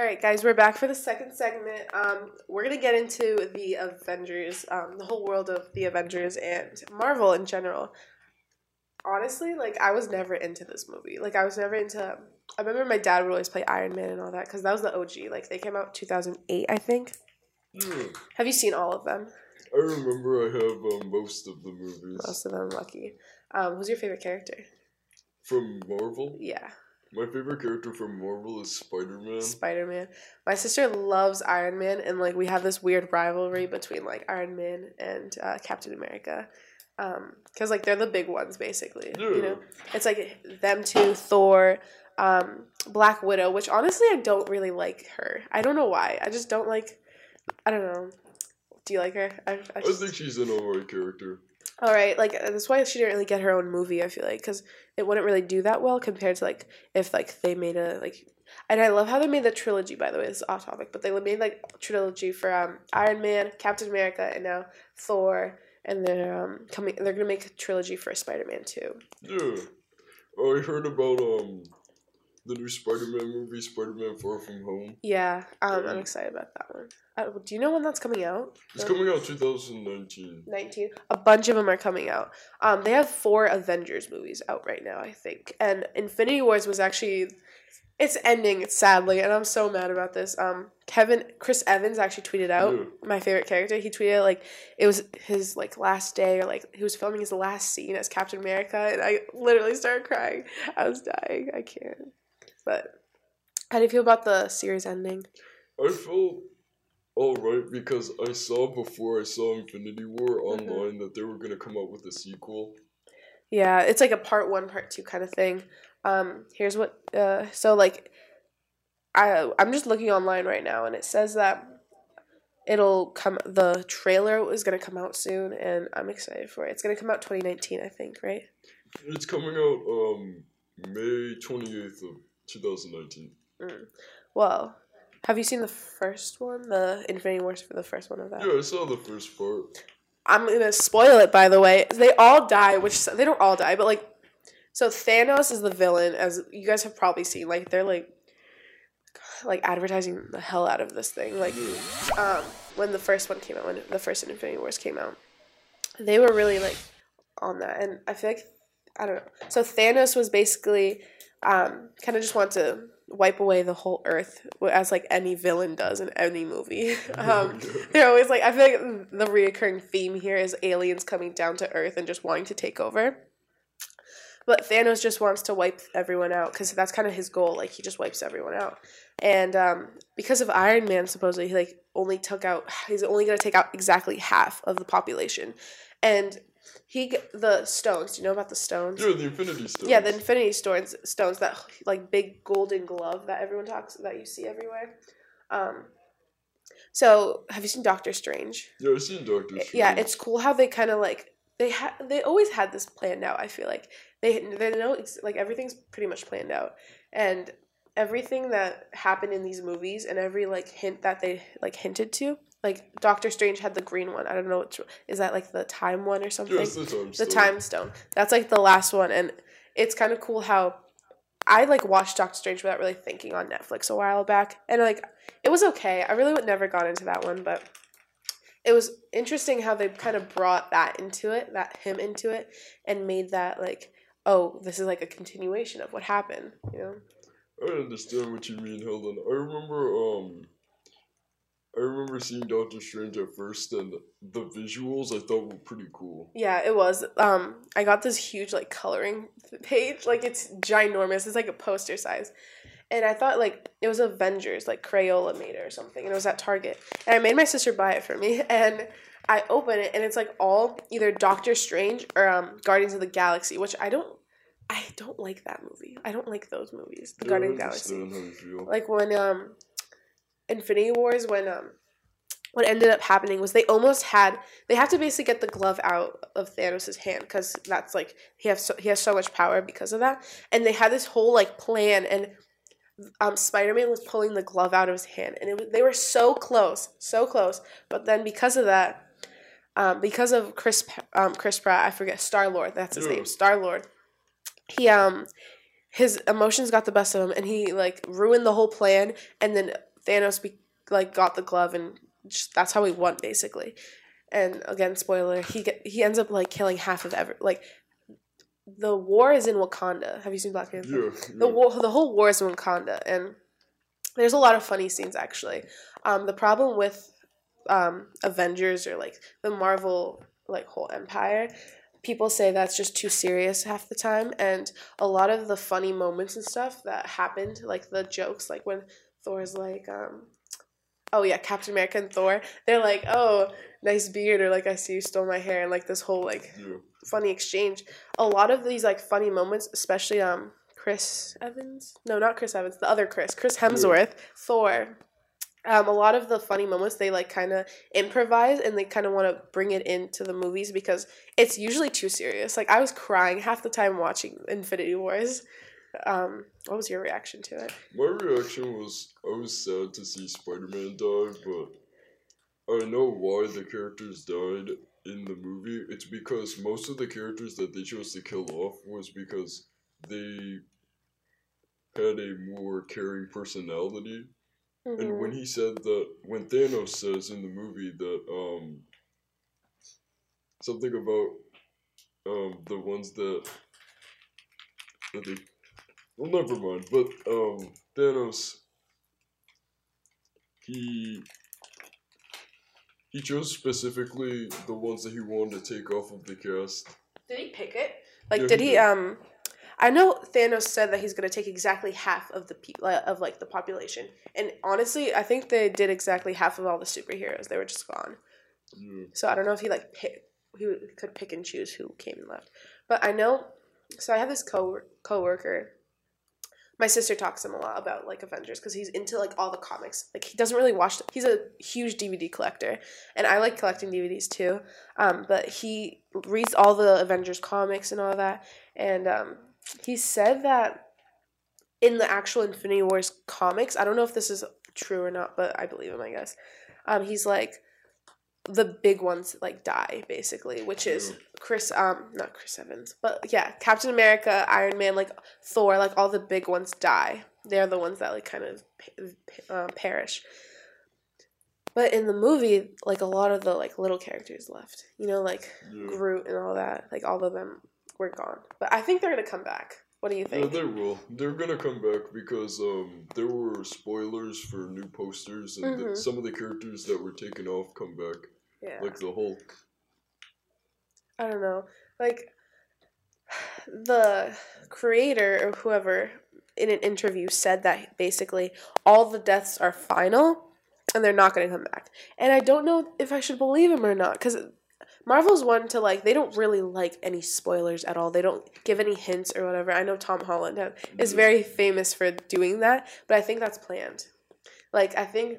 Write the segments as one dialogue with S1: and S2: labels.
S1: All right, guys, we're back for the second segment. Um, we're gonna get into the Avengers, um, the whole world of the Avengers and Marvel in general. Honestly, like I was never into this movie. Like I was never into. I remember my dad would always play Iron Man and all that because that was the OG. Like they came out two thousand eight, I think.
S2: Yeah.
S1: Have you seen all of them?
S2: I remember I have um, most of the movies
S1: Most of them, lucky. Um, who's your favorite character?
S2: from Marvel.
S1: Yeah,
S2: My favorite character from Marvel is Spider Man.
S1: Spider Man. My sister loves Iron Man, and like we have this weird rivalry between like Iron Man and uh, Captain America, because like they're the big ones basically. You know, it's like them two, Thor, um, Black Widow, which honestly I don't really like her. I don't know why. I just don't like. I don't know. Do you like her? I, I
S2: I
S1: just,
S2: think she's an alright character.
S1: All right, like uh, that's why she didn't really get her own movie. I feel like because it wouldn't really do that well compared to like if like they made a like. And I love how they made the trilogy. By the way, this is off topic, but they made like trilogy for um, Iron Man, Captain America, and now Thor. And they're um coming. They're gonna make a trilogy for Spider Man too.
S2: Yeah. I heard about um the new Spider Man movie, Spider Man Far From Home.
S1: Yeah, um, I'm excited about that one. Uh, do you know when that's coming out?
S2: It's coming out 2019.
S1: 19 a bunch of them are coming out um they have four avengers movies out right now i think and infinity wars was actually it's ending sadly and i'm so mad about this um kevin chris evans actually tweeted out
S2: Yeah.
S1: my favorite character he tweeted like it was his like last day or like he was filming his last scene as captain america and i literally started crying i was dying i can't but how do you feel about the series ending
S2: I felt alright because I saw before I saw Infinity War
S1: Mm-hmm.
S2: online that they were gonna come out with a sequel.
S1: Yeah, it's like a part one, part two kind of thing. Um, here's what. Uh, so like, I I'm just looking online right now, and it says that it'll come. The trailer is gonna come out soon, and I'm excited for it. It's gonna come out 2019, I think, right?
S2: It's coming out um May 28th of 2019.
S1: Well, have you seen the first one, the Infinity Wars for the first one of that?
S2: Yeah, I saw the first part.
S1: I'm gonna spoil it by the way. They all die, which they don't all die, but like, so Thanos is the villain, as you guys have probably seen. Like they're like, like advertising the hell out of this thing. Like, um, when the first one came out, when the first Infinity Wars came out, they were really like on that, and I feel like I don't know. So Thanos was basically, um, kind of just want to wipe away the whole Earth, as like any villain does in any movie. um, they're always like I feel like the reoccurring theme here is aliens coming down to Earth and just wanting to take over. But Thanos just wants to wipe everyone out because that's kind of his goal. Like he just wipes everyone out, and um, because of Iron Man, supposedly he like only took out. He's only gonna take out exactly half of the population, and he the stones. Do you know about the stones?
S2: Yeah, the Infinity Stones.
S1: Yeah, the Infinity Stones, stones that like big golden glove that everyone talks that you see everywhere. Um, so have you seen Doctor Strange?
S2: Yeah, I've seen Doctor Strange.
S1: Yeah, it's cool how they kind of like they had they always had this planned out. I feel like they they know ex- like everything's pretty much planned out, and everything that happened in these movies and every like hint that they like hinted to. Like Doctor Strange had the green one. I don't know which is that like the time one or something
S2: Yeah, the time
S1: the
S2: stone.
S1: time stone that's like the last one and it's kind of cool how i like watched doctor strange without really thinking on netflix a while back and like it was okay i really would never got into that one but it was interesting how they kind of brought that into it that him into it and made that like oh this is like a continuation of what happened you know
S2: I understand what you mean, Helen. I remember um remember seeing Doctor Strange at first and the visuals I thought were pretty cool.
S1: Yeah, it was. Um, I got this huge like coloring page, like it's ginormous. It's like a poster size, and I thought like it was Avengers, like Crayola made it or something, and it was at Target. And I made my sister buy it for me, and I open it, and it's like all either Doctor Strange or um Guardians of the Galaxy, which I don't, I don't like that movie. I don't like those movies, the
S2: Yeah,
S1: Guardians of the Galaxy
S2: understand how you feel.
S1: like when um infinity wars when um what ended up happening was they almost had they have to basically get the glove out of Thanos' hand because that's like he has so, he has so much power because of that and they had this whole like plan and um Spider-Man was pulling the glove out of his hand and it they were so close so close but then because of that um because of Chris um Chris Pratt I forget Star Lord that's his
S2: Yeah.
S1: name Star Lord he um his emotions got the best of him and he like ruined the whole plan and then Thanos be, like got the glove and just, that's how he won basically. And again, spoiler, he get, he ends up like killing half of ever like the war is in Wakanda. Have you seen Black Panther?
S2: Yeah.
S1: The war, the whole war is in Wakanda, and there's a lot of funny scenes actually. Um, the problem with um, Avengers or like the Marvel like whole empire, people say that's just too serious half the time, and a lot of the funny moments and stuff that happened, like the jokes, like when Thor's like, um, oh yeah, Captain America and Thor, they're like, oh, nice beard, or like I see you stole my hair, and like this whole like
S2: Yeah.
S1: funny exchange. A lot of these like funny moments, especially um Chris Evans, no, not Chris Evans, the other Chris, Chris Hemsworth, Thor. Um, a lot of the funny moments they like kind of improvise and they kind of want to bring it into the movies because it's usually too serious. Like I was crying half the time watching Infinity Wars. Um, what was your reaction to it?
S2: My reaction was I was sad to see Spider Man die, but I know why the characters died in the movie. It's because most of the characters that they chose to kill off was because they had a more caring personality. And
S1: Mhm.
S2: when he said that, when Thanos says in the movie that um something about um the ones that that they well never mind, but um Thanos he he chose specifically the ones that he wanted to take off of the cast.
S1: Did he pick it? Like,
S2: Yeah,
S1: did
S2: he.
S1: Um, I know Thanos said that he's gonna take exactly half of the people of like the population, and honestly, I think they did exactly half of all the superheroes. They were just gone.
S2: Yeah.
S1: So I don't know if he like pick, he could pick and choose who came and left. But I know. So I have this co coworker. My sister talks to him a lot about like Avengers because he's into like all the comics. Like he doesn't really watch. He's a huge DVD collector, and I like collecting DVDs too. Um, but he reads all the Avengers comics and all that, and um, he said that in the actual Infinity Wars comics, I don't know if this is true or not, but I believe him. I guess. Um, he's like the big ones like die basically, which is Chris um not Chris Evans, but yeah, Captain America, Iron Man, like Thor, like all the big ones die. They're the ones that like kind of uh, perish. But in the movie, like a lot of the like little characters left, you know, like
S2: Yeah.
S1: Groot and all that, like all of them were gone. But I think they're gonna come back. What do you think?
S2: Yeah, they will. They're gonna come back because um there were spoilers for new posters and the,
S1: Mhm.
S2: some of the characters that were taken off come back,
S1: yeah.
S2: like the Hulk.
S1: I don't know. Like the creator or whoever in an interview said that basically all the deaths are final and they're not going to come back. And I don't know if I should believe him or not cuz Marvel's one to like they don't really like any spoilers at all. They don't give any hints or whatever. I know Tom Holland is
S2: mm-hmm.
S1: very famous for doing that, but I think that's planned. Like I think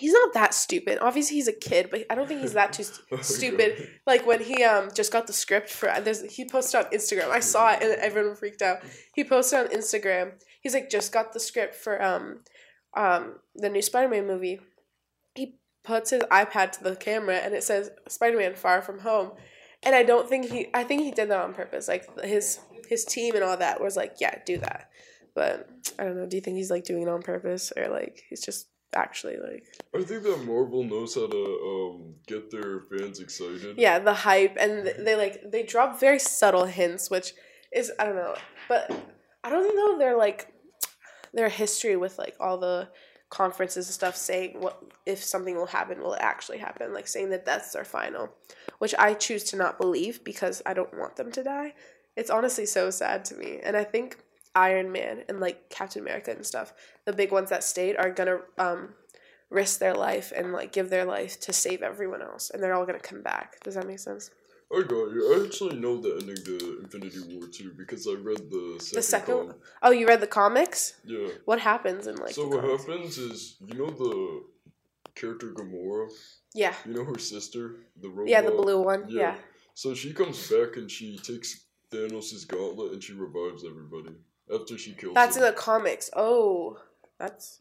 S1: he's not that stupid. Obviously he's a kid, but I don't think he's that too st-
S2: Oh
S1: stupid
S2: God.
S1: like when he um just got the script for there's he posted on Instagram. I saw it and everyone freaked out. He posted on Instagram. He's like just got the script for um um the new Spider-Man movie. He puts his iPad to the camera and it says Spider-Man Far From Home. And I don't think he I think he did that on purpose. Like his his team and all that was like, yeah, do that. But I don't know, do you think he's like doing it on purpose or like he's just actually like
S2: I think that Marvel knows how to um get their fans excited.
S1: yeah the hype and they like they drop very subtle hints which is i don't know but i don't know their like their history with like all the conferences and stuff saying what if something will happen will it actually happen like saying that deaths are final which i choose to not believe because i don't want them to die it's honestly so sad to me and i think iron man and like captain america and stuff the big ones that stayed are gonna um risk their life and like give their life to save everyone else and they're all gonna come back does that make sense
S2: I got you. I actually know the ending to Infinity War too because I read the second.
S1: the second oh you read the comics
S2: Yeah.
S1: what happens in like
S2: so what
S1: comics?
S2: happens is you know the character Gamora.
S1: yeah
S2: You know her sister, the robot.
S1: yeah the blue one
S2: Yeah.
S1: yeah
S2: So she comes back and she takes Thanos' gauntlet and she revives everybody after she kills
S1: that's in the comics oh that's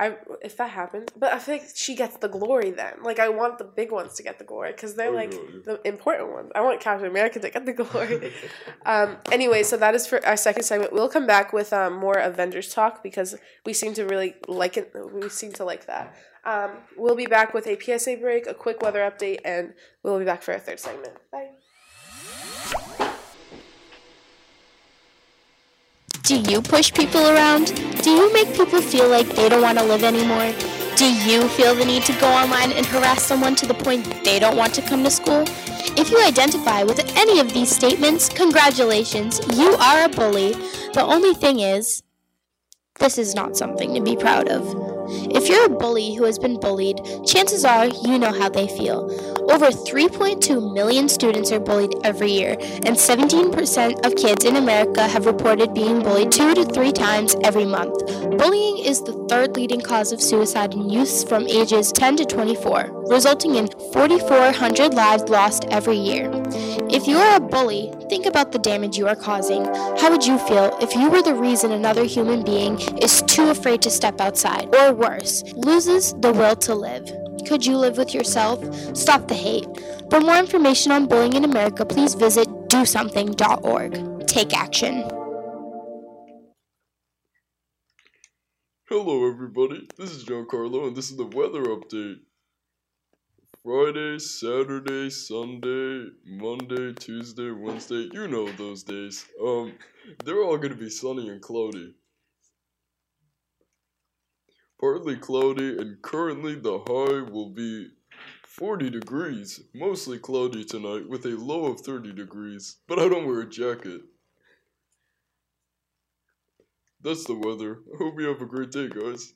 S1: I if that happens, but I feel like she gets the glory then. Like I want the big ones to get the glory because they're
S2: I
S1: like the important ones. I want Captain America to get the glory. um. Anyway, so that is for our second segment. We'll come back with um more Avengers talk because we seem to really like it. We seem to like that. Um. We'll be back with a PSA break, a quick weather update, and we'll be back for our third segment. Bye.
S3: Do you push people around? Do you make people feel like they don't want to live anymore? Do you feel the need to go online and harass someone to the point they don't want to come to school? If you identify with any of these statements, congratulations, you are a bully. The only thing is, this is not something to be proud of. If you're a bully who has been bullied, chances are you know how they feel. Over 3.2 million students are bullied every year, and 17% of kids in America have reported being bullied two to three times every month. Bullying is the third leading cause of suicide in youths from ages 10 to 24, resulting in 4,400 lives lost every year. If you are a bully, think about the damage you are causing. How would you feel if you were the reason another human being is too afraid to step outside, or worse, loses the will to live? Could you live with yourself? Stop the hate. For more information on bullying in America, please visit dosomething.org. Take action.
S2: Hello, everybody. This is Giancarlo, and this is the weather update. Friday, Saturday, Sunday, Monday, Tuesday, Wednesday. You know those days. Um, they're all gonna be sunny and cloudy. Partly cloudy, and currently the high will be 40 degrees. Mostly cloudy tonight, with a low of 30 degrees. But I don't wear a jacket. That's the weather. I hope you have a great day, guys.